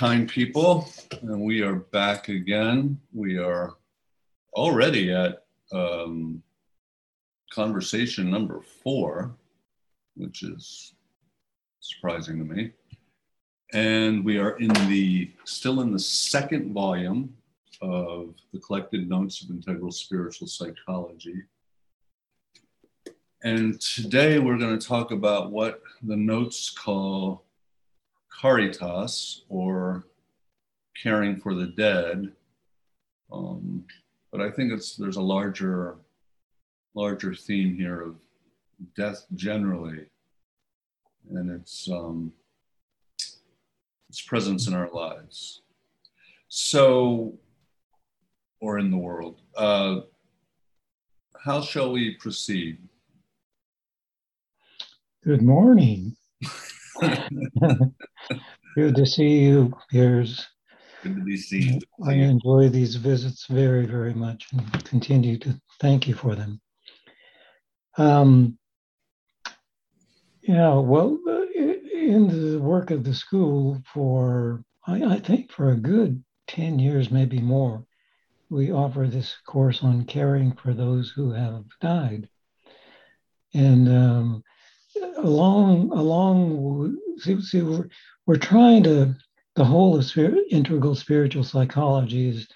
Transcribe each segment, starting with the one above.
Kind people, and we are back again. We are already at um, conversation number four, which is surprising to me. And we are in the still in the second volume of the collected notes of integral spiritual psychology. And today we're going to talk about what the notes call caritas or caring for the dead. Um, but I think it's there's a larger larger theme here of death generally, and its um, its presence in our lives. So, or in the world. Uh, how shall we proceed? Good morning. Good to see you, Piers. Good to be seen. I enjoy these visits very, very much and continue to thank you for them. Um, yeah, well, in the work of the school for, I, I think, for a good 10 years, maybe more, we offer this course on caring for those who have died. And um, along along see, see we're, we're trying to the whole of spirit, integral spiritual psychology is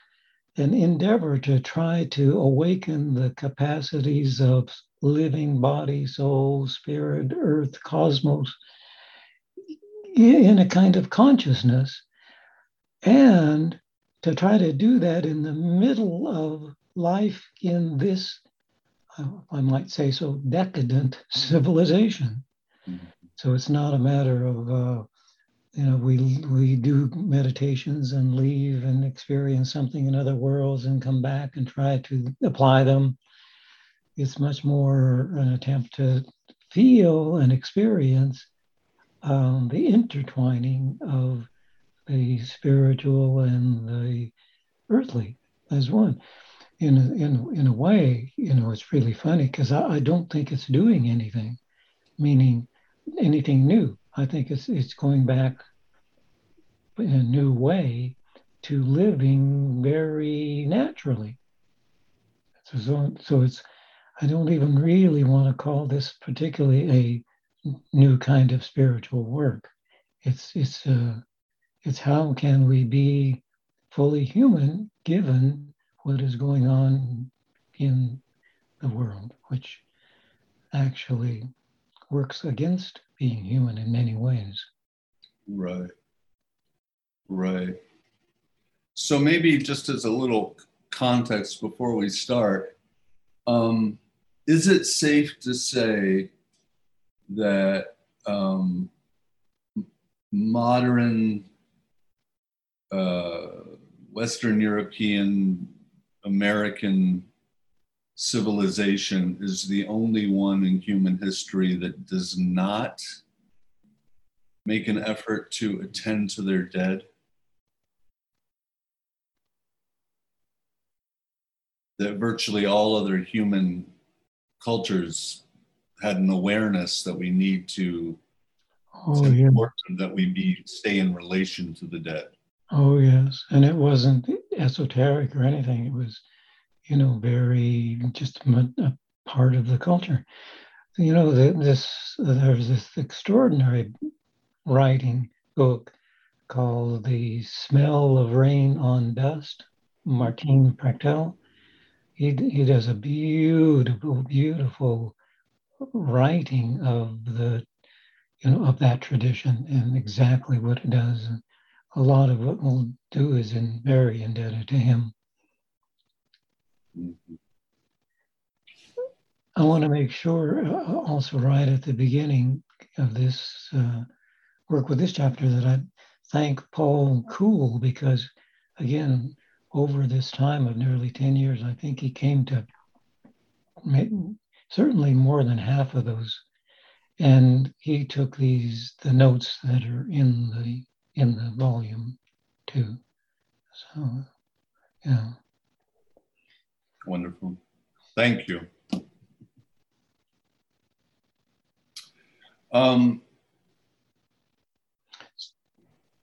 an endeavor to try to awaken the capacities of living body soul spirit earth cosmos in a kind of consciousness. And to try to do that in the middle of life in this I might say so, decadent civilization. Mm-hmm. So it's not a matter of, uh, you know, we, we do meditations and leave and experience something in other worlds and come back and try to apply them. It's much more an attempt to feel and experience um, the intertwining of the spiritual and the earthly as one in a, in in a way, you know, it's really funny because I, I don't think it's doing anything, meaning anything new. I think it's it's going back in a new way to living very naturally. So, so it's I don't even really want to call this particularly a new kind of spiritual work. It's it's uh, it's how can we be fully human given what is going on in the world, which actually works against being human in many ways. Right. Right. So maybe just as a little context before we start, um, is it safe to say that um, modern uh, Western European American civilization is the only one in human history that does not make an effort to attend to their dead. That virtually all other human cultures had an awareness that we need to oh, yeah. that we be stay in relation to the dead. Oh yes, and it wasn't esoteric or anything. It was, you know, very just a part of the culture. You know, this there's this extraordinary writing book called "The Smell of Rain on Dust." Martin Prechtel. He he does a beautiful, beautiful writing of the you know of that tradition and exactly what it does a lot of what we'll do is in, very indebted to him. I want to make sure, uh, also right at the beginning of this uh, work with this chapter, that I thank Paul Cool because, again, over this time of nearly 10 years, I think he came to certainly more than half of those. And he took these, the notes that are in the in the volume too. So, yeah. Wonderful. Thank you. Um,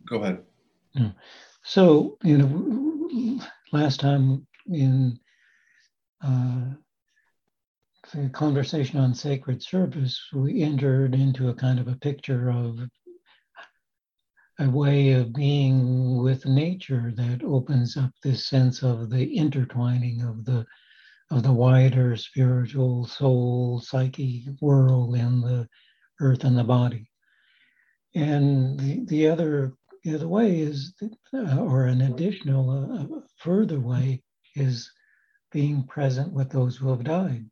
go ahead. So, you know, last time in uh, the conversation on sacred service, we entered into a kind of a picture of a way of being with nature that opens up this sense of the intertwining of the of the wider spiritual soul psyche world and the earth and the body. And the, the other the other way is or an additional uh, further way is being present with those who have died.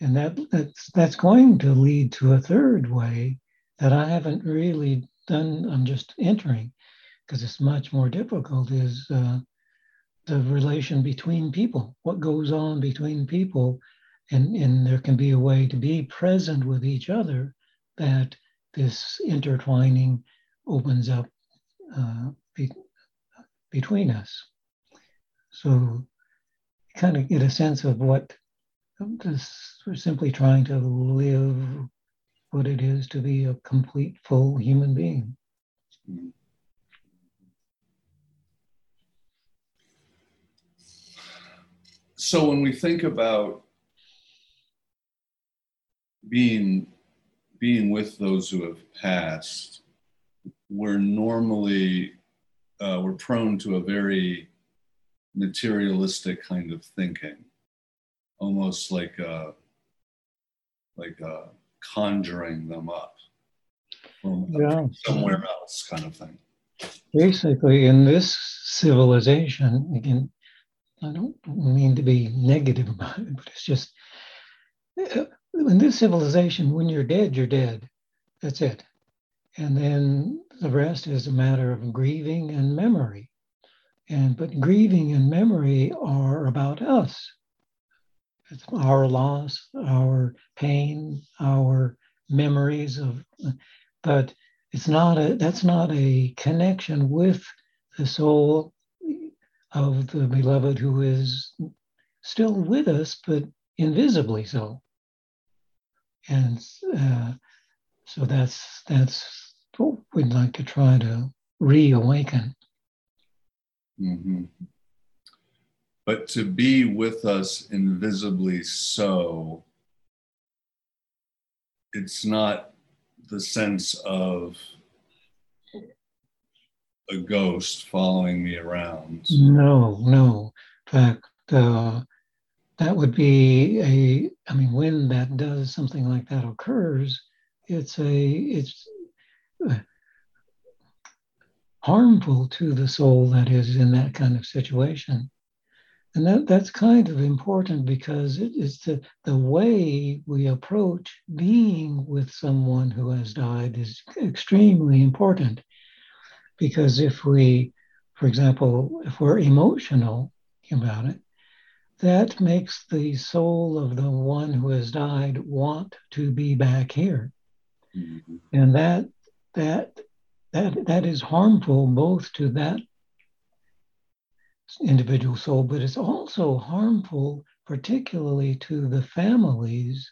And that that's that's going to lead to a third way that i haven't really then I'm just entering because it's much more difficult is uh, the relation between people, what goes on between people. And, and there can be a way to be present with each other that this intertwining opens up uh, be, between us. So kind of get a sense of what this, we're simply trying to live what it is to be a complete, full human being. So when we think about being being with those who have passed, we're normally uh, we're prone to a very materialistic kind of thinking, almost like a, like a conjuring them up from yeah. somewhere else, kind of thing. Basically, in this civilization, again, I don't mean to be negative about it, but it's just uh, in this civilization, when you're dead, you're dead. That's it. And then the rest is a matter of grieving and memory. And but grieving and memory are about us. Our loss, our pain, our memories of, but it's not a, that's not a connection with the soul of the beloved who is still with us, but invisibly so. And uh, so that's that's what we'd like to try to reawaken. Mm-hmm but to be with us invisibly so, it's not the sense of a ghost following me around. No, no. In fact, uh, that would be a, I mean, when that does something like that occurs, it's a, it's uh, harmful to the soul that is in that kind of situation. And that, that's kind of important because it is the, the way we approach being with someone who has died is extremely important. Because if we, for example, if we're emotional about it, that makes the soul of the one who has died want to be back here. Mm-hmm. And that that that that is harmful both to that individual soul, but it's also harmful, particularly to the families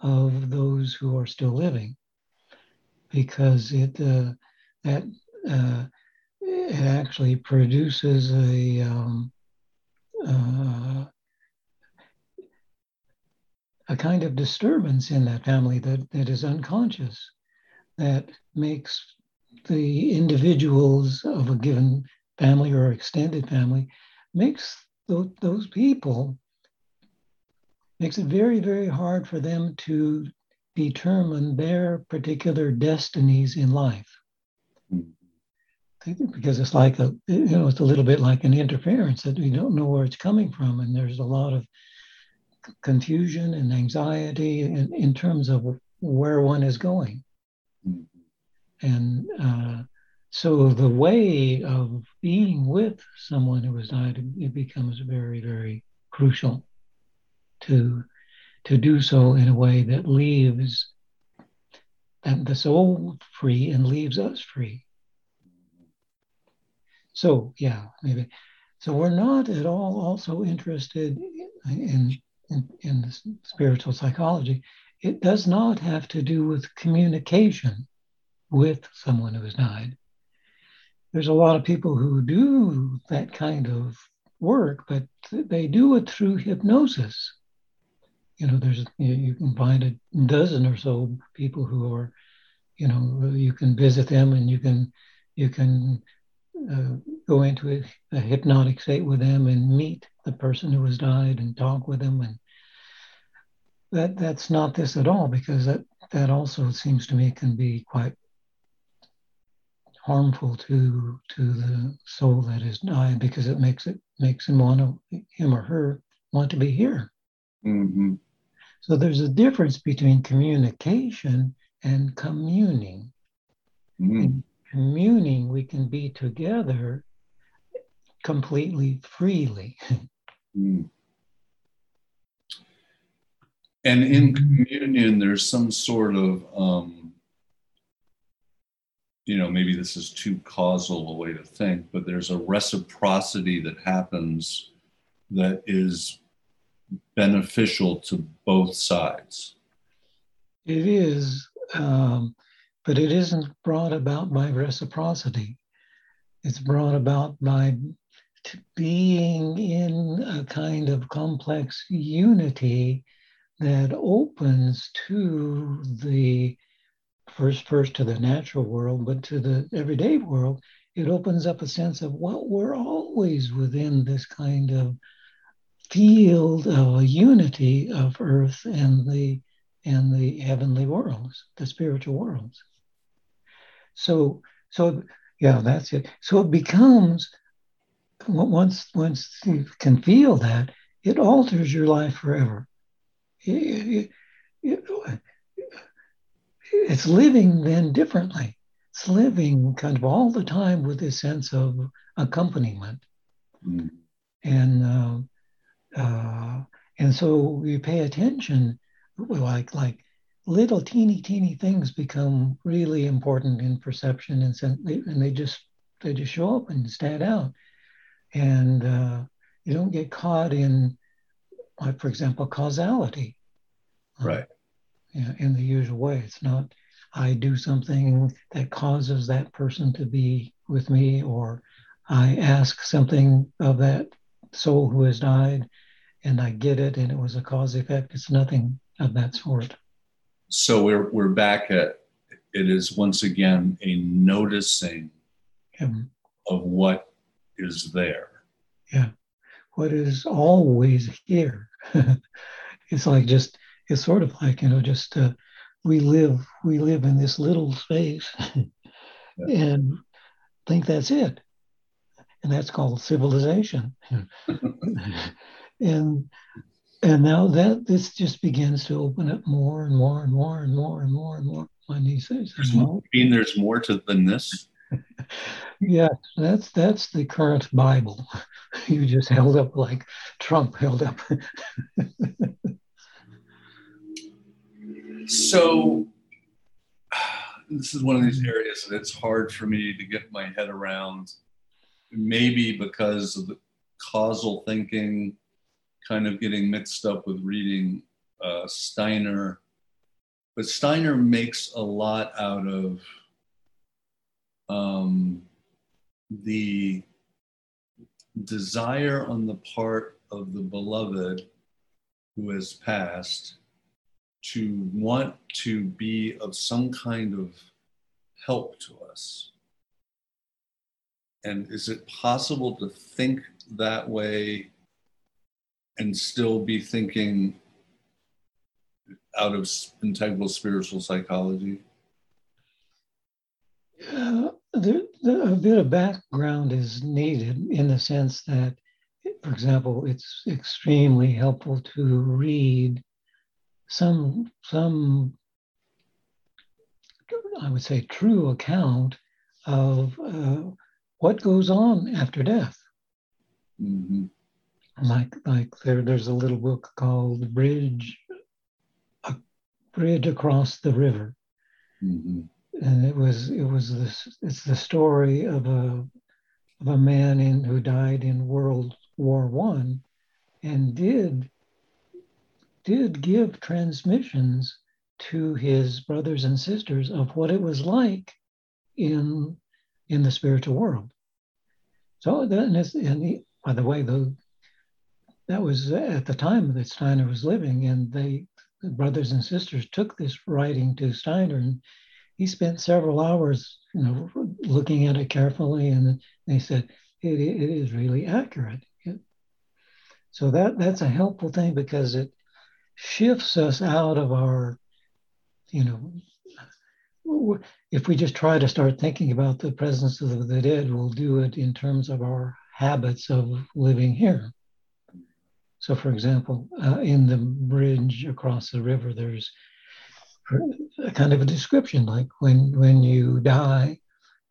of those who are still living, because it uh, that uh, it actually produces a um, uh, a kind of disturbance in that family that, that is unconscious, that makes the individuals of a given family or extended family makes those, those people makes it very very hard for them to determine their particular destinies in life because it's like a you know it's a little bit like an interference that we don't know where it's coming from and there's a lot of confusion and anxiety in, in terms of where one is going. Mm-hmm. And uh, so the way of being with someone who has died, it becomes very, very crucial to to do so in a way that leaves the soul free and leaves us free. So yeah, maybe. So we're not at all also interested in, in, in spiritual psychology. It does not have to do with communication with someone who has died. There's a lot of people who do that kind of work, but they do it through hypnosis. You know, there's you can find a dozen or so people who are, you know, you can visit them and you can you can uh, go into a, a, hypnotic state with them and meet the person who has died and talk with them and that that's not this at all because that that also seems to me can be quite harmful to to the soul that is dying because it makes it makes him want to him or her want to be here mm-hmm. so there's a difference between communication and communing mm communing, we can be together completely freely. Mm. And in communion, there's some sort of, um, you know, maybe this is too causal a way to think, but there's a reciprocity that happens that is beneficial to both sides. It is. Um, but it isn't brought about by reciprocity. It's brought about by being in a kind of complex unity that opens to the first first to the natural world but to the everyday world it opens up a sense of well we're always within this kind of field of unity of earth and the and the heavenly worlds the spiritual worlds so, so yeah, that's it. So it becomes once once you can feel that, it alters your life forever. It, it, it, it's living then differently. It's living kind of all the time with this sense of accompaniment, mm. and uh, uh, and so we pay attention, like like little teeny teeny things become really important in perception and and they just they just show up and stand out and uh, you don't get caught in like for example causality right in the usual way it's not i do something that causes that person to be with me or i ask something of that soul who has died and i get it and it was a cause effect it's nothing of that sort so we're we're back at it is once again a noticing yeah. of what is there. Yeah, what is always here. it's like just it's sort of like you know just uh, we live we live in this little space yeah. and think that's it, and that's called civilization. and and now that this just begins to open up more and more and more and more and more and more. My niece says, well, mean there's more to than this? yeah, that's that's the current Bible. You just held up like Trump held up. So this is one of these areas that it's hard for me to get my head around. Maybe because of the causal thinking kind of getting mixed up with reading uh, Steiner. But Steiner makes a lot out of um, the desire on the part of the beloved who has passed to want to be of some kind of help to us. And is it possible to think that way and still be thinking out of integral spiritual psychology? Uh, there, there, a bit of background is needed in the sense that for example, it's extremely helpful to read some some I would say true account of uh, what goes on after death. Mm-hmm. Like like there, there's a little book called Bridge, a Bridge Across the River, mm-hmm. and it was it was this it's the story of a of a man in who died in World War One, and did did give transmissions to his brothers and sisters of what it was like in in the spiritual world. So and he, by the way, the, that was at the time that Steiner was living, and they the brothers and sisters took this writing to Steiner, and he spent several hours, you know, looking at it carefully, and they said it, it is really accurate. so that that's a helpful thing because it shifts us out of our you know, if we just try to start thinking about the presence of the dead, we'll do it in terms of our habits of living here. So, for example, uh, in the bridge across the river, there's a kind of a description like when when you die,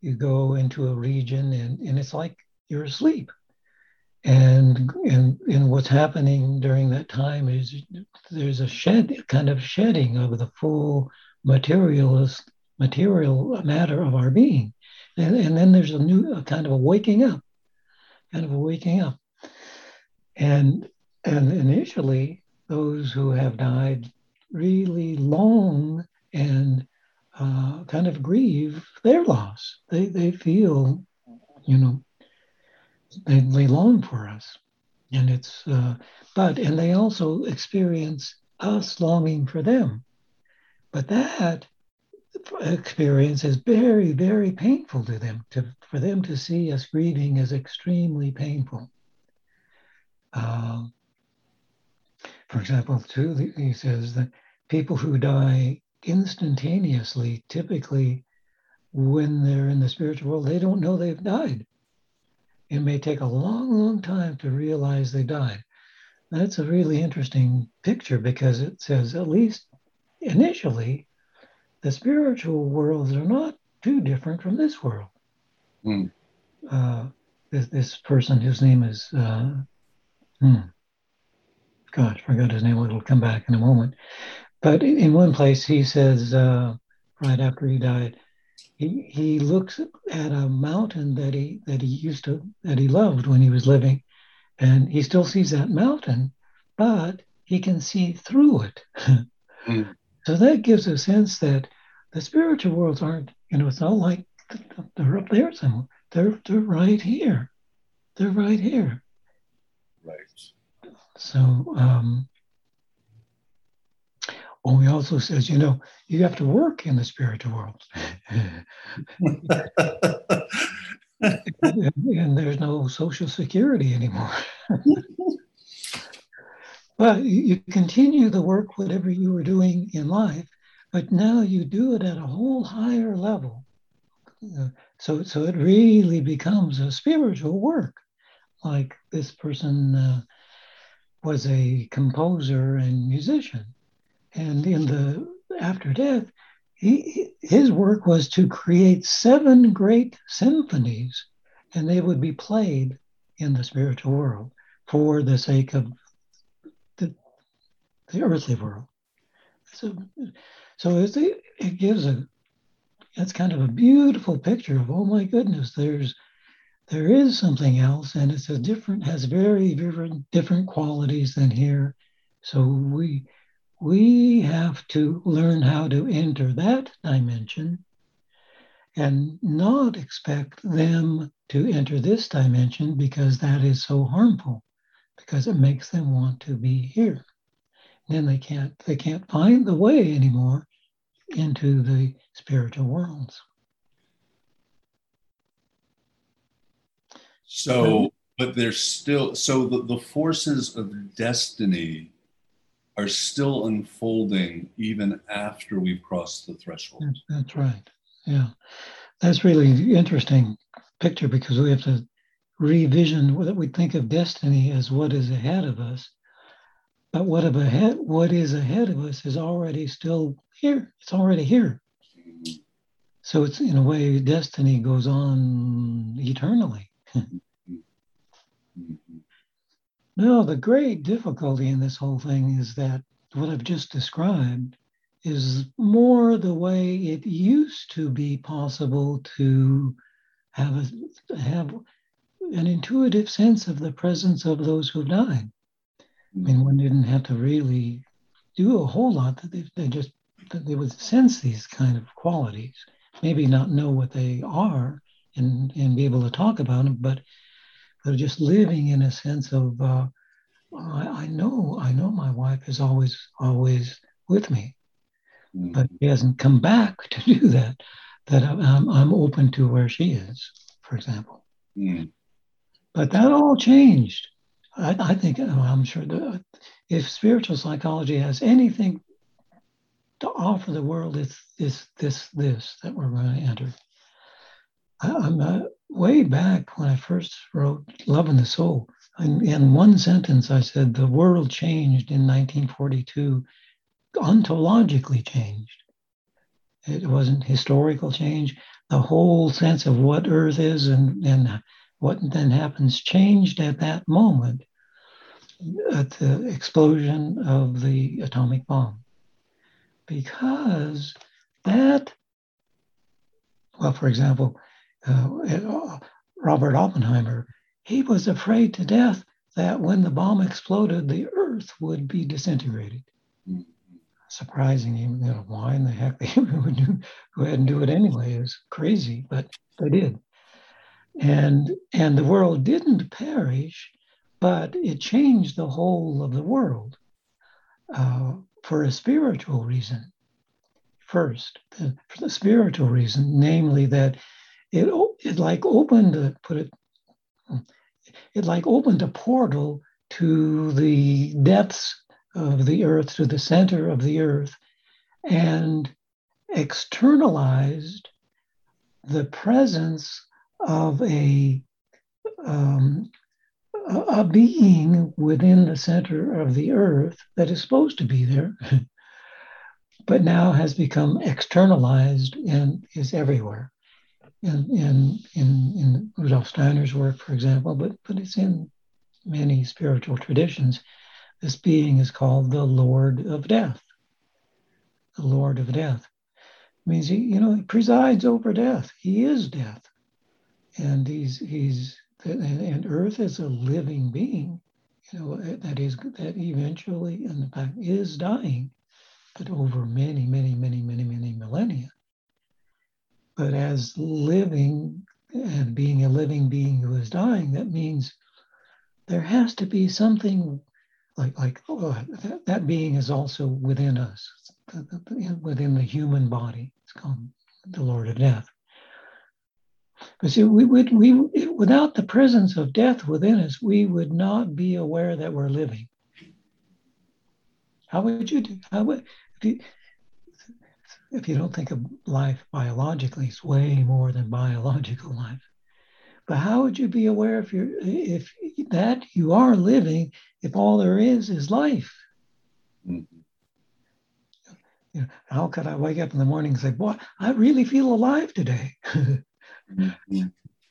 you go into a region and, and it's like you're asleep. And, and what's happening during that time is there's a shed kind of shedding of the full materialist material matter of our being. And, and then there's a new a kind of a waking up kind of a waking up. And and initially those who have died really long and uh, kind of grieve their loss. They they feel you know they, they long for us. And it's, uh, but, and they also experience us longing for them. But that experience is very, very painful to them. To, for them to see us grieving is extremely painful. Uh, for example, too, he says that people who die instantaneously, typically when they're in the spiritual world, they don't know they've died it may take a long, long time to realize they died. That's a really interesting picture because it says, at least initially, the spiritual worlds are not too different from this world. Mm. Uh, this, this, person whose name is, uh, hmm, gosh, forgot his name. It'll come back in a moment. But in one place, he says, uh, right after he died, he, he looks at a mountain that he that he used to that he loved when he was living and he still sees that mountain but he can see through it. Mm. so that gives a sense that the spiritual worlds aren't you know it's not like they're up there somewhere. They're they're right here. They're right here. Right. So um he also says, you know, you have to work in the spiritual world. and there's no social security anymore. but you continue the work, whatever you were doing in life, but now you do it at a whole higher level. so, so it really becomes a spiritual work. Like this person uh, was a composer and musician and in the after death, he, his work was to create seven great symphonies, and they would be played in the spiritual world for the sake of the, the earthly world. So, so it, it gives a it's kind of a beautiful picture of oh my goodness, there's there is something else, and it's a different has very different different qualities than here. So we we have to learn how to enter that dimension and not expect them to enter this dimension because that is so harmful because it makes them want to be here. Then they can't they can't find the way anymore into the spiritual worlds. So but there's still so the, the forces of destiny are still unfolding even after we've crossed the threshold. That's, right. Yeah. That's really interesting picture because we have to revision that we think of destiny as what is ahead of us. But what of ahead, what is ahead of us is already still here. It's already here. Mm-hmm. So it's in a way, destiny goes on eternally. no, the great difficulty in this whole thing is that what I've just described is more the way it used to be possible to have a, have an intuitive sense of the presence of those who've died. I mean, one didn't have to really do a whole lot; that they, they just that they would sense these kind of qualities, maybe not know what they are and and be able to talk about them, but they're just living in a sense of uh, I, I know I know my wife is always always with me mm. but he hasn't come back to do that. That I'm, I'm open to where she is, for example. Mm. But that all changed. I, I think I'm sure that if spiritual psychology has anything to offer the world, it's this this this that we're going to enter. I, am uh, way back when I first wrote "Love and the Soul." In, in one sentence, I said the world changed in 1942 ontologically changed. It wasn't historical change. The whole sense of what Earth is and, and what then happens changed at that moment at the explosion of the atomic bomb. Because that, well, for example, uh, Robert Oppenheimer, he was afraid to death that when the bomb exploded, the Earth would be disintegrated. Surprising. You know, why in the heck they would do, go ahead and do it anyway is crazy, but they did. And and the world didn't perish, but it changed the whole of the world uh, for a spiritual reason. First, the, for the spiritual reason, namely that it it like opened put it it like opened a portal to the depths of the earth to the center of the earth and externalized the presence of a um, a being within the center of the earth that is supposed to be there, but now has become externalized and is everywhere. In, in, in, in Rudolf Steiner's work, for example, but, but it's in many spiritual traditions. This being is called the Lord of Death. The Lord of Death it means he, you know, he presides over death. He is death, and he's he's and Earth is a living being, you know, that is that eventually, in fact, is dying, but over many, many, many, many, many millennia. But as living and being a living being who is dying, that means there has to be something like like oh, that, that being is also within us, within the human body. It's called the Lord of Death. Because we would we without the presence of death within us, we would not be aware that we're living. How would you do? How would if you don't think of life biologically, it's way more than biological life. But how would you be aware if you're if that you are living if all there is is life? Mm-hmm. You know, how could I wake up in the morning and say, "Boy, I really feel alive today"? mm-hmm.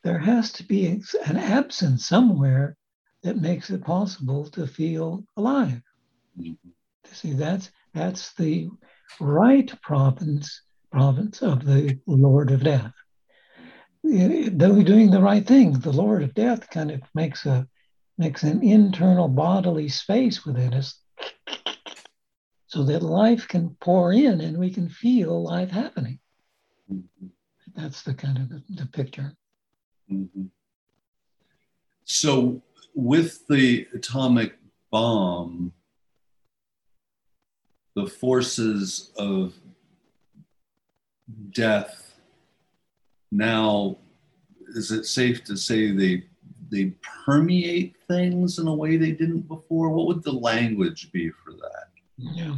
There has to be an absence somewhere that makes it possible to feel alive. Mm-hmm. See, that's that's the right province province of the Lord of Death though doing the right thing, the Lord of Death kind of makes a makes an internal bodily space within us so that life can pour in and we can feel life happening. Mm-hmm. That's the kind of the, the picture. Mm-hmm. So with the atomic bomb, the forces of death now is it safe to say they they permeate things in a way they didn't before what would the language be for that yeah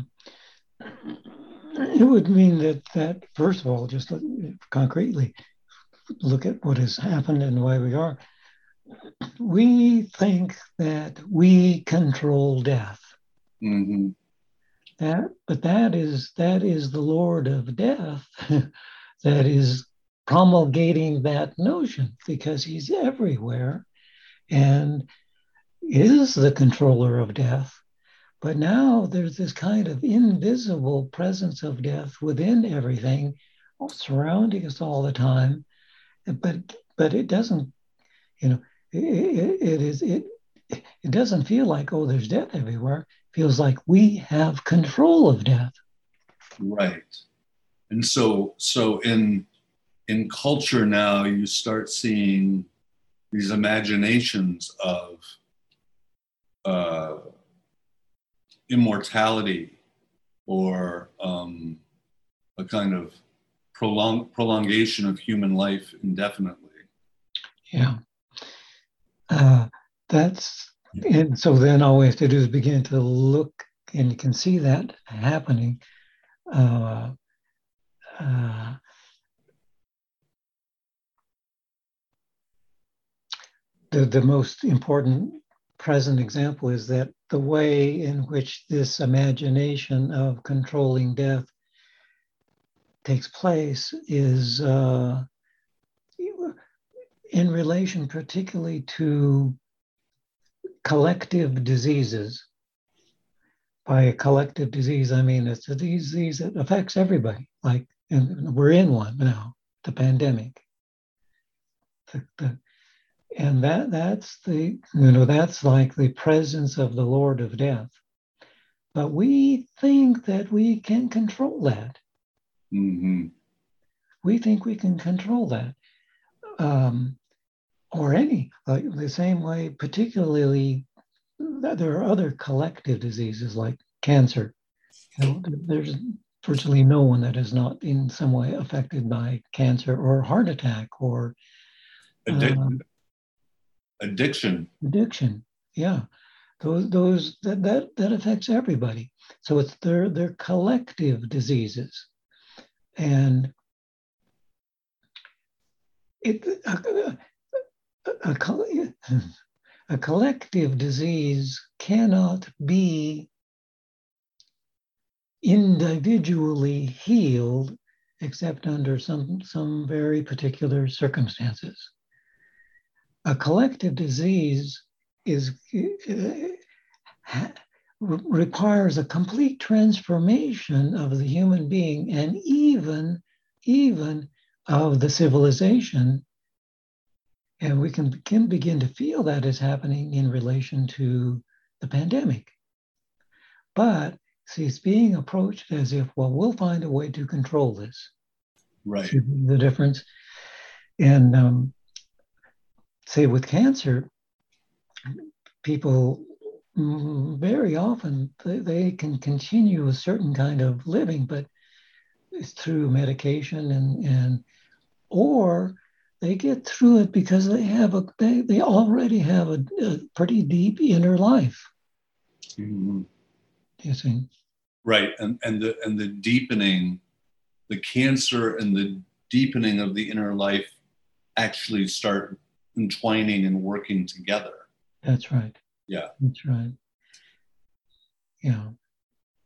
it would mean that that first of all just concretely look at what has happened and why we are we think that we control death. Mm-hmm. That, but that is that is the Lord of Death that is promulgating that notion because he's everywhere and is the controller of death. But now there's this kind of invisible presence of death within everything, surrounding us all the time. But but it doesn't, you know, it, it, it is it it doesn't feel like oh there's death everywhere. Feels like we have control of death. Right. And so so in in culture now you start seeing these imaginations of uh, immortality or um, a kind of prolong, prolongation of human life indefinitely. Yeah. Uh, that's, and so then all we have to do is begin to look, and you can see that happening. Uh, uh, the, the most important present example is that the way in which this imagination of controlling death takes place is uh, in relation particularly to collective diseases. By a collective disease, I mean it's a disease that affects everybody. Like, and we're in one now, the pandemic. The, the, and that that's the you know that's like the presence of the lord of death but we think that we can control that mm-hmm. we think we can control that um, or any like the same way particularly there are other collective diseases like cancer. You know there's virtually no one that is not in some way affected by cancer or heart attack or um, addiction. Addiction. Yeah. Those those that that, that affects everybody. So it's their their collective diseases. And it a, a, a, collective disease cannot be individually healed except under some some very particular circumstances. A collective disease is uh, requires a complete transformation of the human being and even even of the civilization and we can, can begin to feel that is happening in relation to the pandemic. But see it's being approached as if well we'll find a way to control this. Right. See the difference? And um, say with cancer, people mm, very often they, they can continue a certain kind of living, but it's through medication and and or they get through it because they have a they, they already have a, a pretty deep inner life. Mm-hmm. You see, right, and and the and the deepening, the cancer and the deepening of the inner life actually start entwining and working together. That's right. Yeah. That's right. Yeah.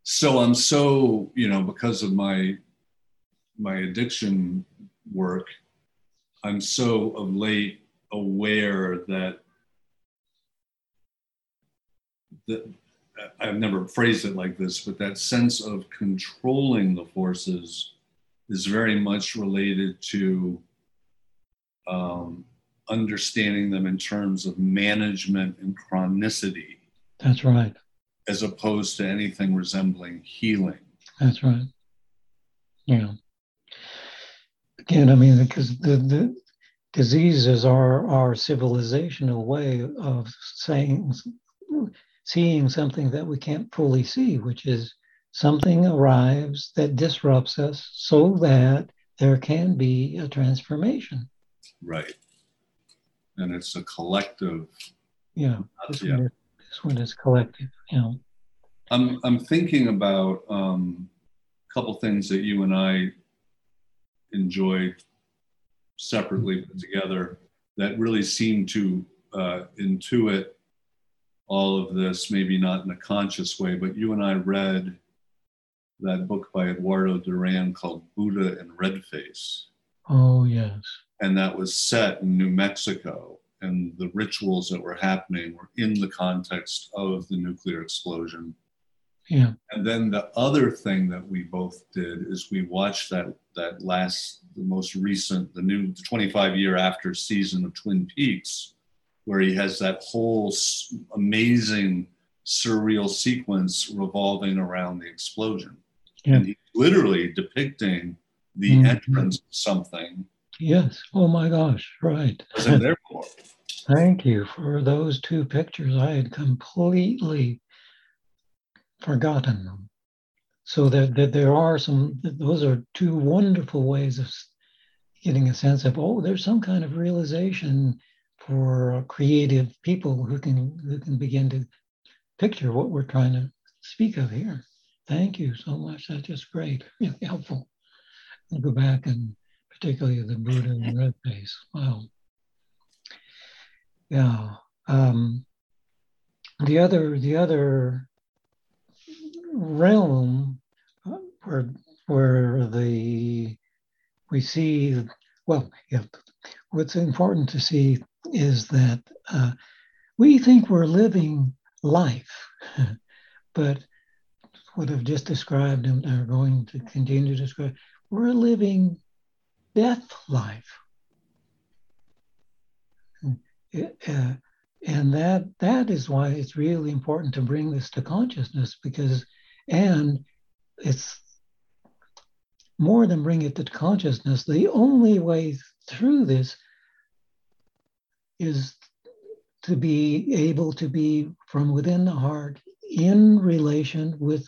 So I'm so, you know, because of my my addiction work, I'm so of late aware that that I've never phrased it like this, but that sense of controlling the forces is very much related to um, understanding them in terms of management and chronicity. That's right. As opposed to anything resembling healing. That's right. Yeah. Again, I mean, because the, the diseases are our civilizational way of saying, seeing something that we can't fully see, which is something arrives that disrupts us so that there can be a transformation. Right and it's a collective. Yeah, this, yeah. One, is, this one is collective. Yeah. I'm I'm thinking about um, a couple things that you and I enjoy separately put together that really seem to uh, intuit all of this, maybe not in a conscious way, but you and I read that book by Eduardo Duran called Buddha in Redface. Oh, yes. And that was set in New Mexico. And the rituals that were happening were in the context of the nuclear explosion. Yeah. And then the other thing that we both did is we watched that that last, the most recent, the new 25 year after season of Twin Peaks, where he has that whole amazing surreal sequence revolving around the explosion. Yeah. And he's literally depicting the mm-hmm. entrance of something. Yes. Oh my gosh. Right. Thank you for those two pictures. I had completely forgotten them. So that, that there are some, those are two wonderful ways of getting a sense of, oh, there's some kind of realization for creative people who can who can begin to picture what we're trying to speak of here. Thank you so much. That's just great, really helpful. I'll go back and particularly the Buddha and red face. Wow. Yeah. Um, the other the other realm where where the we see well yeah, what's important to see is that uh, we think we're living life, but what I've just described and are going to continue to describe, we're living death life. Uh, and that that is why it's really important to bring this to consciousness because and it's more than bring it to consciousness the only way through this is to be able to be from within the heart in relation with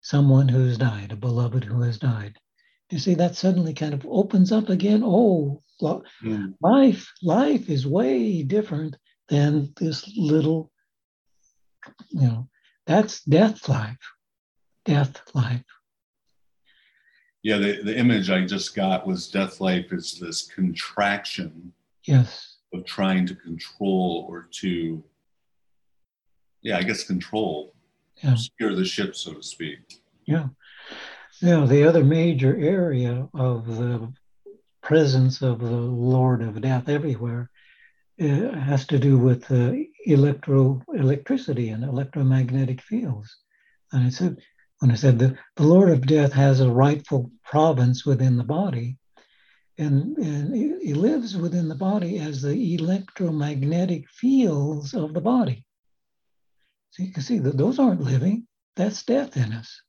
someone who's died, a beloved who has died. You see, that suddenly kind of opens up again. Oh, life, life is way different than this little, you know, that's death life, death life. Yeah, the, the image I just got was death life is this contraction. Yes of trying to control or to, yeah, I guess control, yeah. steer the ship, so to speak. Yeah. Now, the other major area of the presence of the Lord of Death everywhere uh, has to do with uh, electro electricity and electromagnetic fields. And it's said, when I said the, the Lord of Death has a rightful province within the body, and, and he lives within the body as the electromagnetic fields of the body. So you can see that those aren't living, that's death in us.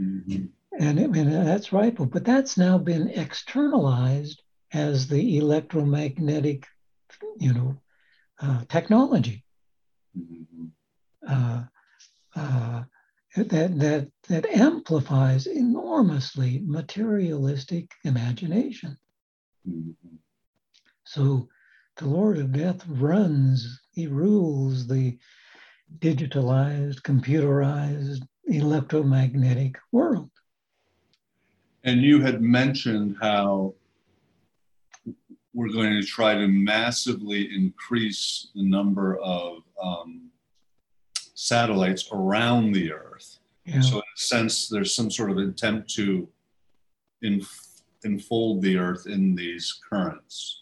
Mm-hmm. And I mean, that's rightful, but that's now been externalized as the electromagnetic, you know, uh, technology. Mm-hmm. Uh, uh, that that that amplifies enormously materialistic imagination. Mm-hmm. So the Lord of Death runs, he rules the digitalized, computerized, electromagnetic world. And you had mentioned how we're going to try to massively increase the number of um, satellites around the Earth. Yeah. So, in a sense, there's some sort of attempt to enfold the Earth in these currents.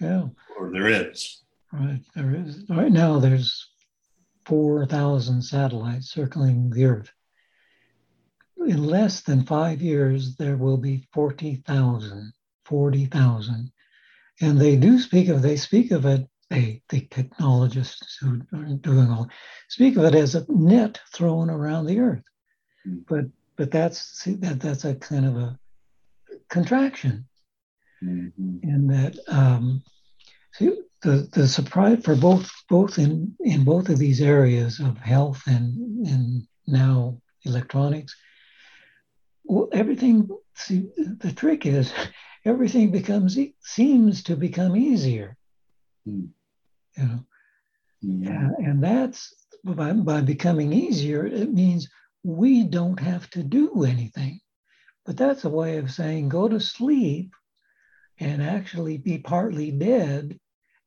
Yeah. Or there is. Right. There is. Right now, there's 4,000 satellites circling the Earth. In less than five years, there will be 40,000. 40,000. And they do speak of, they speak of it, they, the technologists who are doing all, speak of it as a net thrown around the Earth. Mm. But but that's see, that that's a kind of a contraction. Mm-hmm. And that um, see, the, the surprise for both both in, in both of these areas of health and, and now electronics, well, everything see the trick is everything becomes seems to become easier. Mm. You know, yeah, and that's by, by becoming easier, it means we don't have to do anything. But that's a way of saying go to sleep and actually be partly dead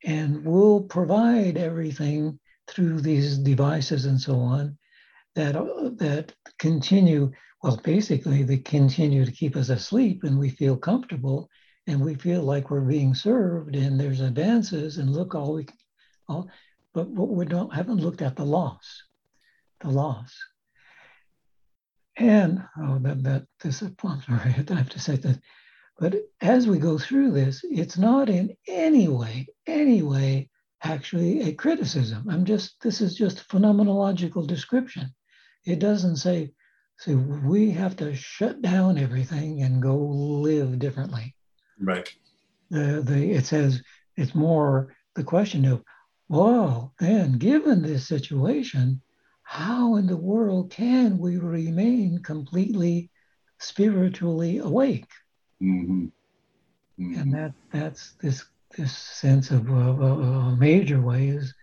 and we'll provide everything through these devices and so on that that continue well basically they continue to keep us asleep and we feel comfortable and we feel like we're being served and there's advances and look all we all but what we don't haven't looked at the loss the loss. And oh that that this I'm sorry I have to say that. But as we go through this it's not in any way any way actually a criticism. I'm just this is just phenomenological description. It doesn't say say we have to shut down everything and go live differently. Right. The, the, it says it's more the question of, well, then given this situation, how in the world can we remain completely spiritually awake? Mm-hmm. Mm-hmm. And that that's this this sense of uh, a major way is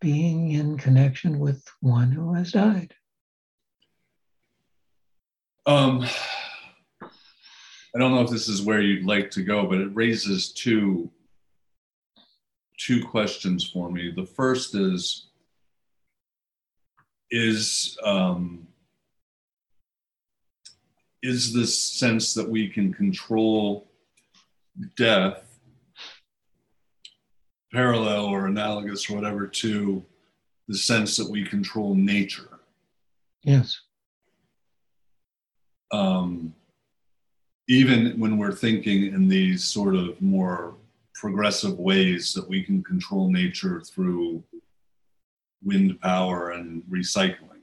being in connection with one who has died. Um, I don't know if this is where you'd like to go, but it raises two two questions for me. The first is is um, is this sense that we can control death parallel or analogous or whatever to the sense that we control nature? Yes. Um, even when we're thinking in these sort of more progressive ways that we can control nature through wind power and recycling.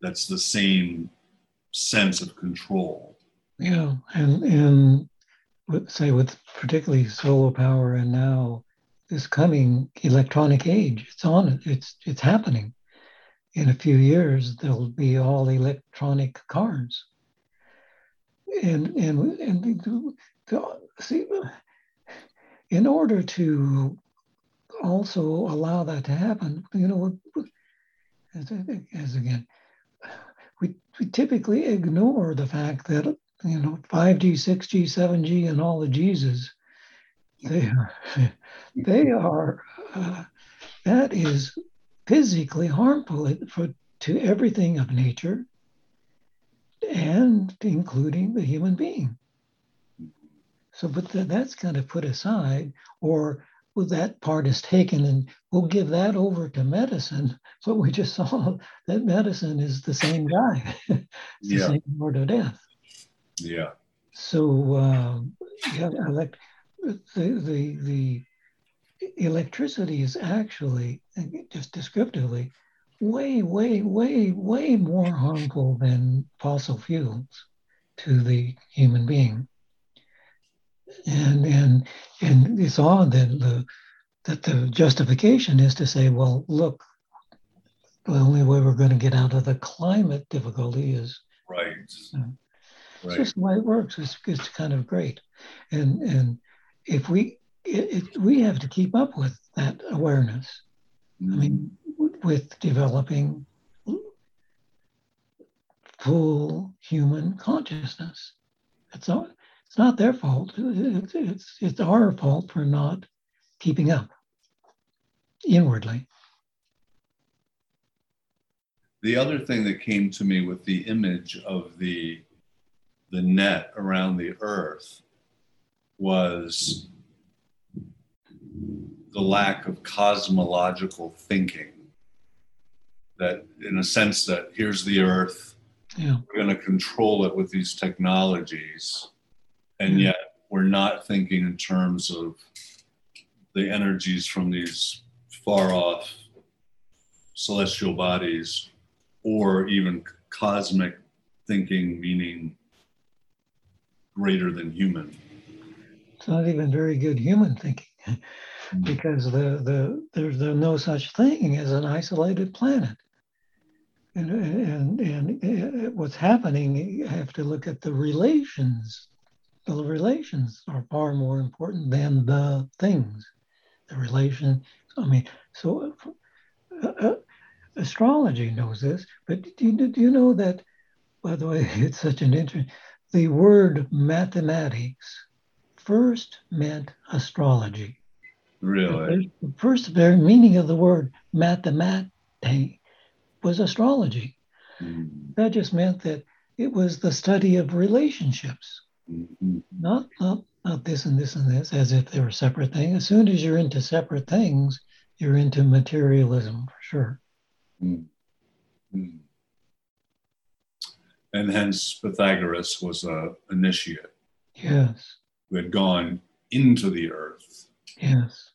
That's the same sense of control. Yeah, and and with, say with particularly solar power and now this coming electronic age, it's on it. It's it's happening. In a few years, there'll be all electronic cars and and and the, the, see, in order to also allow that to happen, you know, as, as again, we, we typically ignore the fact that you know 5G, 6G, 7G, and all the Jesus, they are they are uh, that is physically harmful for to everything of nature and including the human being. So, but th- that's kind of put aside, or well, that part is taken and we'll give that over to medicine. But we just saw that medicine is the same guy, it's yeah. the same word of death. Yeah. So, um, yeah, elect- the, the, the electricity is actually, just descriptively, way, way, way, way more harmful than fossil fuels to the human being. And and and it's odd that the that the justification is to say, well, look, the only way we're going to get out of the climate difficulty is right. Uh, you know, right. It's just the way it works. It's, it's kind of great, and and if we it, it, we have to keep up with that awareness. I mean, with developing full human consciousness. It's not, it's not their fault. It's, it's, it's our fault for not keeping up inwardly. The other thing that came to me with the image of the, the net around the earth was the lack of cosmological thinking that in a sense that here's the earth yeah. we're going to control it with these technologies and yet we're not thinking in terms of the energies from these far off celestial bodies or even cosmic thinking meaning greater than human it's not even very good human thinking mm. because the, the there's no such thing as an isolated planet and, and, and what's happening, you have to look at the relations. The relations are far more important than the things. The relation, I mean, so uh, uh, astrology knows this, but do you, do you know that, by the way, it's such an interesting, the word mathematics first meant astrology. Really? The first very meaning of the word mathemate was astrology. Mm-hmm. That just meant that it was the study of relationships, mm-hmm. not, not, not this and this and this, as if they were separate things. As soon as you're into separate things, you're into materialism for sure. Mm-hmm. And hence Pythagoras was a initiate. Yes. Who had gone into the earth. Yes.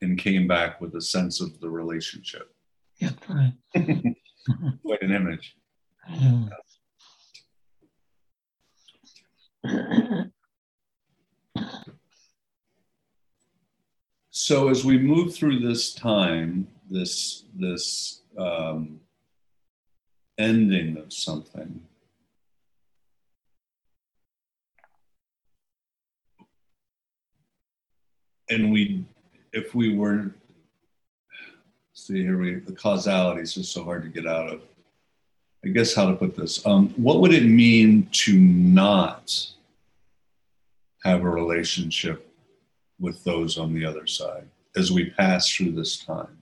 And came back with a sense of the relationship. Yeah, right. Quite an image. Yeah. So as we move through this time, this this um, ending of something, and we, if we were, see here, we the causality is just so hard to get out of. I guess how to put this. Um, what would it mean to not have a relationship with those on the other side as we pass through this time?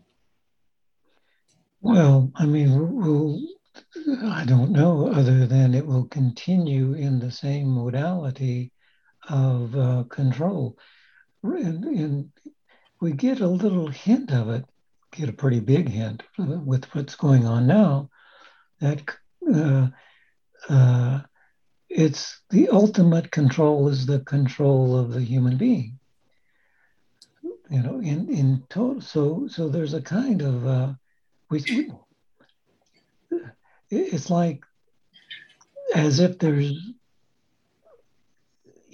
Well, I mean, we'll, I don't know, other than it will continue in the same modality of uh, control. And, and, we get a little hint of it, get a pretty big hint with what's going on now, that uh, uh, it's the ultimate control is the control of the human being. You know in in total so so there's a kind of uh we, it's like as if there's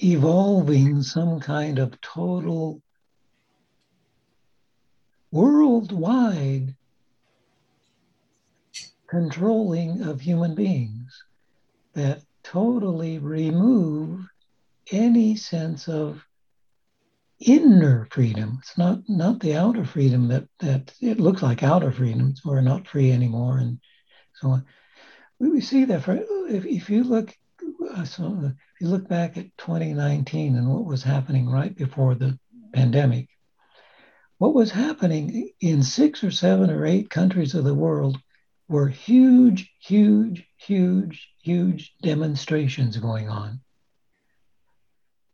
evolving some kind of total worldwide controlling of human beings that totally remove any sense of inner freedom. It's not not the outer freedom that that it looks like outer freedom. So We're not free anymore, and so on. We, see that for if, if you look uh, so if you look back at 2019 and what was happening right before the pandemic, what was happening in six or seven or eight countries of the world were huge, huge, huge, huge demonstrations going on.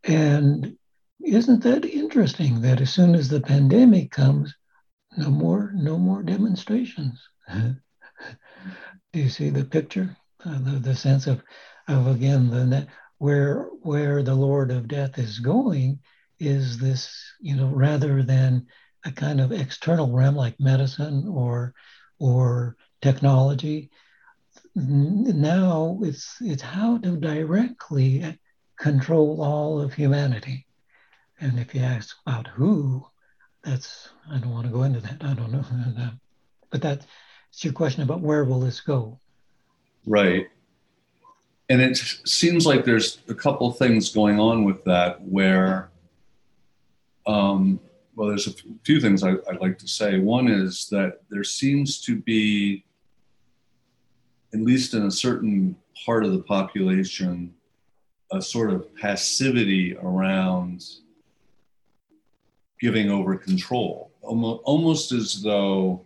And isn't that interesting that as soon as the pandemic comes, no more, no more demonstrations? Do you see the picture? Uh, the, the sense of, of again, the where where the Lord of Death is going is this, you know, rather than a kind of external realm like medicine or or technology. Now it's it's how to directly control all of humanity. And if you ask about who, that's I don't want to go into that. I don't know, but that's your question about where will this go? Right. And it seems like there's a couple things going on with that where um, well, there's a few things I, would like to say. One is that there seems to be, at least in a certain part of the population, a sort of passivity around giving over control, almost, as though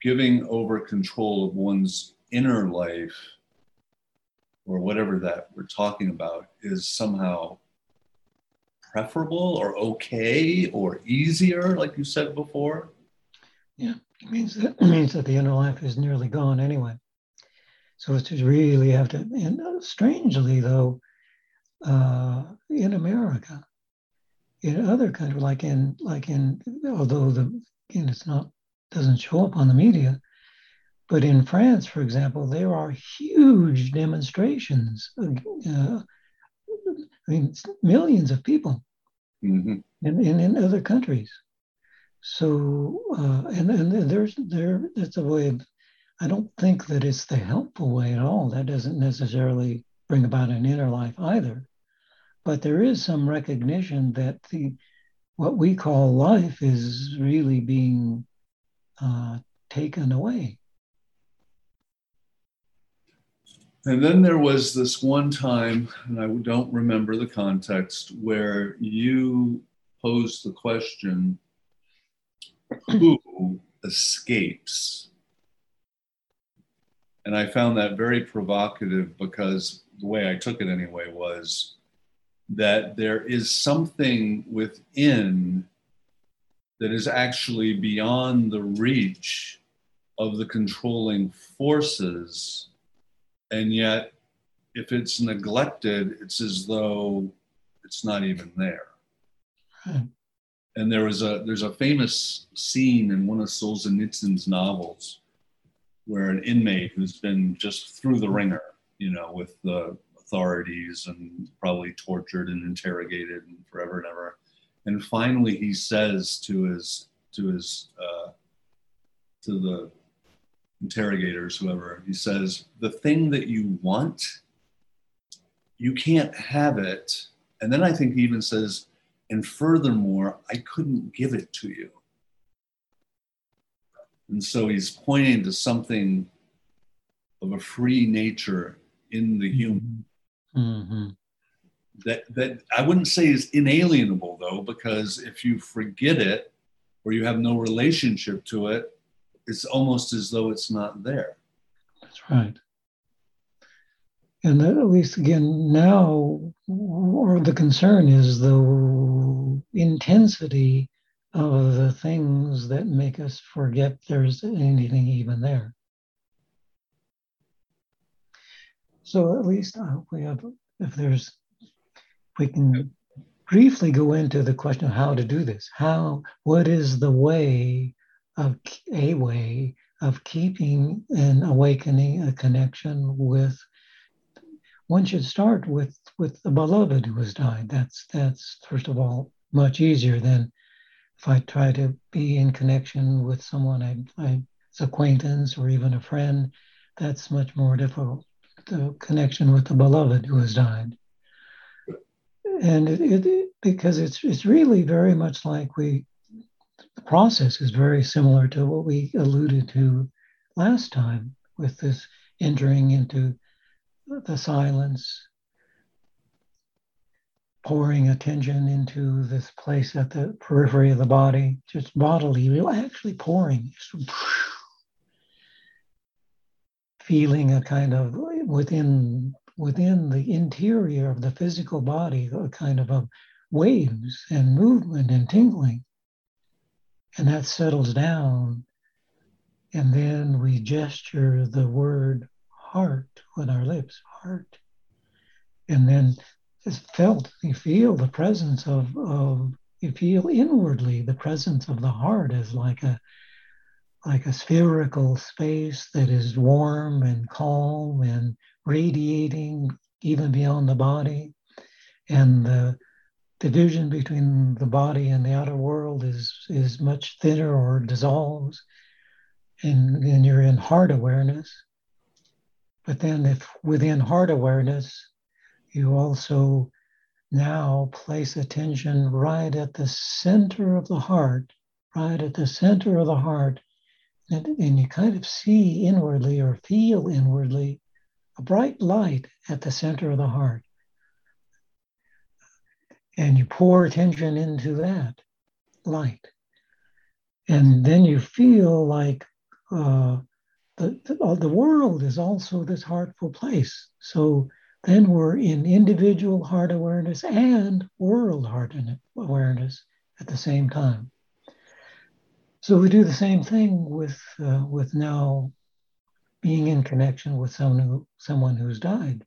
giving over control of one's inner life or whatever that we're talking about is somehow preferable or okay or easier, like you said before? Yeah, it means that it means that the inner life is nearly gone anyway. So it's just really have to. And uh, strangely, though, uh, in America, in other countries, like in like in, although the again it's not doesn't show up on the media, but in France, for example, there are huge demonstrations. Uh, I mean, millions of people mm-hmm. in, in, in other countries. So, uh, and, and there's there, that's a way of, I don't think that it's the helpful way at all. That doesn't necessarily bring about an inner life either. But there is some recognition that the, what we call life is really being uh, taken away. And then there was this one time, and I don't remember the context, where you posed the question who escapes? And I found that very provocative because the way I took it anyway was that there is something within that is actually beyond the reach of the controlling forces. And yet, if it's neglected, it's as though it's not even there. Hmm. And there was a there's a famous scene in one of Solzhenitsyn's novels where an inmate who's been just through the wringer, you know, with the authorities and probably tortured and interrogated and forever and ever. And finally, he says to his to his uh, to the interrogators, whoever, he says, "The thing that you want, you can't have it." And then I think he even says, "And furthermore, I couldn't give it to you." And so he's pointing to something of a free nature in the human Mm-hmm. That that I wouldn't say is inalienable though, because if you forget it or you have no relationship to it, it's almost as though it's not there. That's right. And at least again now, or the concern is the intensity of the things that make us forget there's anything even there. So at least I hope we have, if there's, we can briefly go into the question of how to do this. How, what is the way of a way of keeping and awakening a connection with one should start with with the beloved who has died that's that's first of all much easier than if i try to be in connection with someone i i acquaintance or even a friend that's much more difficult the connection with the beloved who has died. And it, it, because it's it's really very much like we the process is very similar to what we alluded to last time with this entering into the silence, pouring attention into this place at the periphery of the body, just bodily, actually pouring, just feeling a kind of within within the interior of the physical body, a kind of a waves and movement and tingling. And that settles down. And then we gesture the word heart with our lips, heart. And then it's felt, you feel the presence of, of you feel inwardly the presence of the heart as like a like a spherical space that is warm and calm and radiating even beyond the body. And the division between the body and the outer world is, is much thinner or dissolves. And, and you're in heart awareness. But then, if within heart awareness, you also now place attention right at the center of the heart, right at the center of the heart, and, and you kind of see inwardly or feel inwardly a bright light at the center of the heart. And you pour attention into that light. And then you feel like uh, the, the, uh, the world is also this heartful place. So then we're in individual heart awareness and world heart awareness at the same time. So we do the same thing with uh, with now being in connection with someone who someone who's died.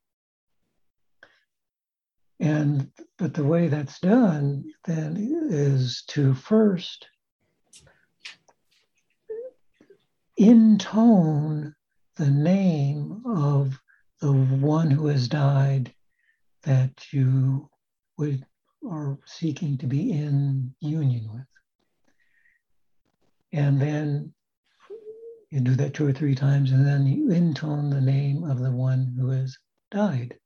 And but the way that's done then is to first intone the name of the one who has died that you would are seeking to be in union with. And then you do that two or three times, and then you intone the name of the one who has died.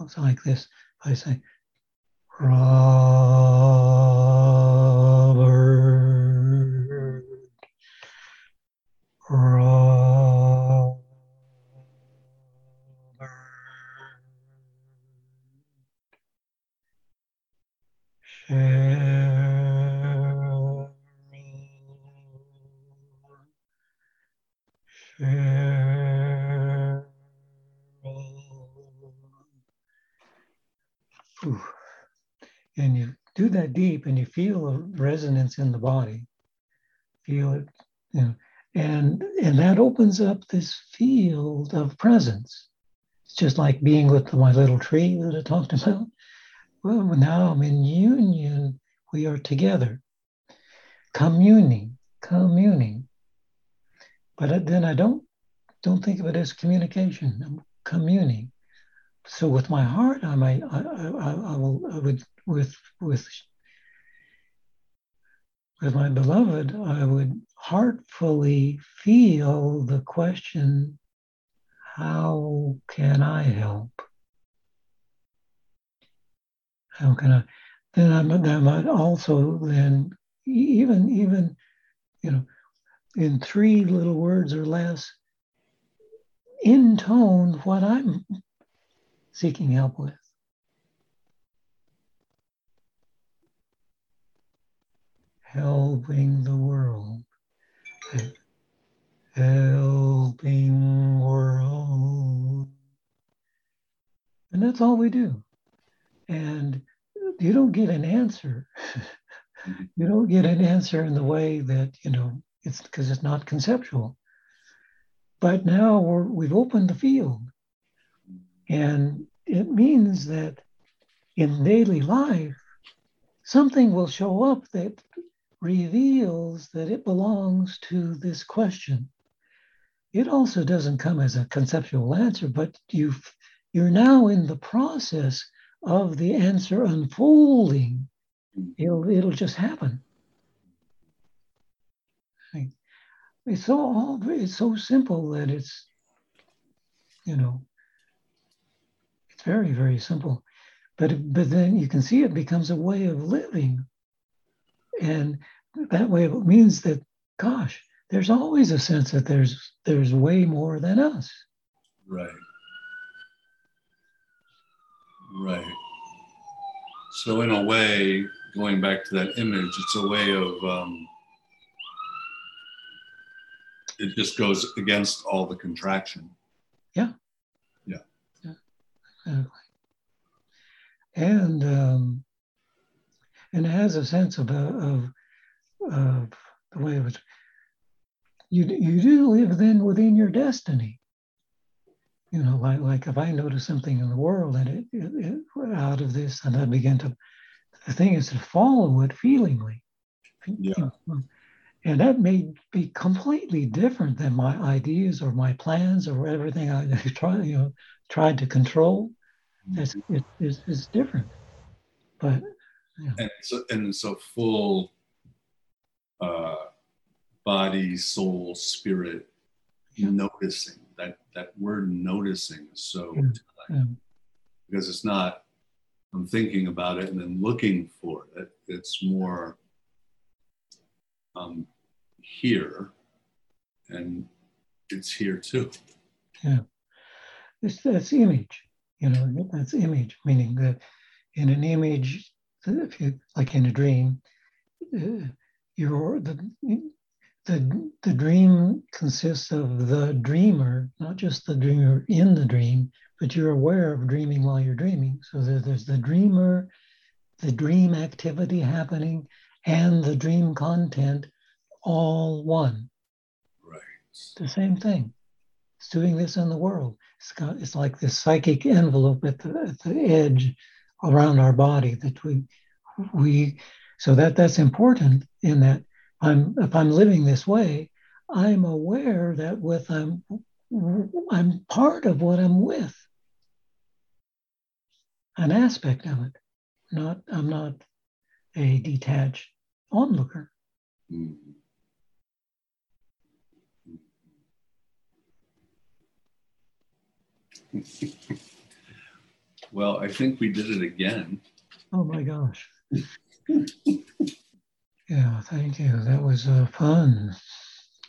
It's like this. I say, Robert. Robert. farewell. And you do that deep and you feel a resonance in the body. Feel it, you know, and and that opens up this field of presence. It's just like being with my little tree that I talked about. Well, now I'm in union. We are together, communing, communing. But then I don't don't think of it as communication. I'm communing. So with my heart, I might I, I, I will I would with with with my beloved, I would heartfully feel the question, how can I help? How can I? Then I, then I might also then even even you know in three little words or less intone what I'm seeking help with. Helping the world, helping world. And that's all we do. And you don't get an answer. you don't get an answer in the way that, you know, it's because it's not conceptual. But now we've opened the field. And it means that in daily life, something will show up that reveals that it belongs to this question. It also doesn't come as a conceptual answer, but you you're now in the process of the answer unfolding. It'll, it'll just happen. It's so all, it's so simple that it's, you know, it's very very simple, but but then you can see it becomes a way of living and that way it means that, gosh, there's always a sense that there's there's way more than us. Right. Right. So in a way, going back to that image, it's a way of um, it just goes against all the contraction. Yeah. Yeah. Yeah. Exactly. And um, and it has a sense of, uh, of, of the way it was. You, you do live then within your destiny. You know, like, like if I notice something in the world and it, it, it out of this, and I begin to, the thing is to follow it feelingly. Yeah. And that may be completely different than my ideas or my plans or everything I try, you know, tried to control. Mm-hmm. It's, it, it's, it's different. But yeah. and so and it's a full uh, body, soul, spirit yeah. noticing. That that word noticing is so yeah. because it's not I'm thinking about it and then looking for it. It's more um, here, and it's here too. Yeah, it's that's image. You know, that's image, meaning that in an image if you like in a dream, uh, your the the the dream consists of the dreamer, not just the dreamer in the dream, but you're aware of dreaming while you're dreaming. So there, there's the dreamer, the dream activity happening, and the dream content, all one. Right. the same thing. It's doing this in the world. It's got it's like this psychic envelope at the at the edge around our body that we we so that that's important in that I'm if I'm living this way, I'm aware that with I'm I'm part of what I'm with. An aspect of it. Not I'm not a detached onlooker. Mm-hmm. well, I think we did it again. Oh my gosh. yeah, thank you. That was uh, fun.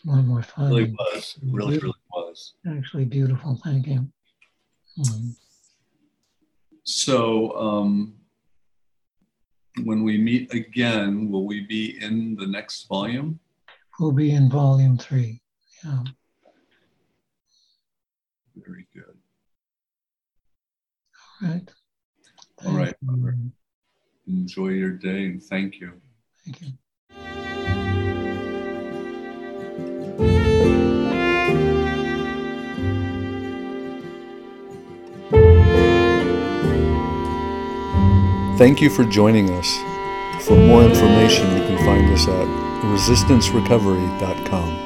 One more fun. It really was. It really, really was. Actually, beautiful. Thank you. Mm. So, um, when we meet again, will we be in the next volume? We'll be in volume three. Yeah. Very good. All right. All right, Thank you. Enjoy your day and thank you. Thank you. Thank you for joining us. For more information, you can find us at resistancerecovery.com.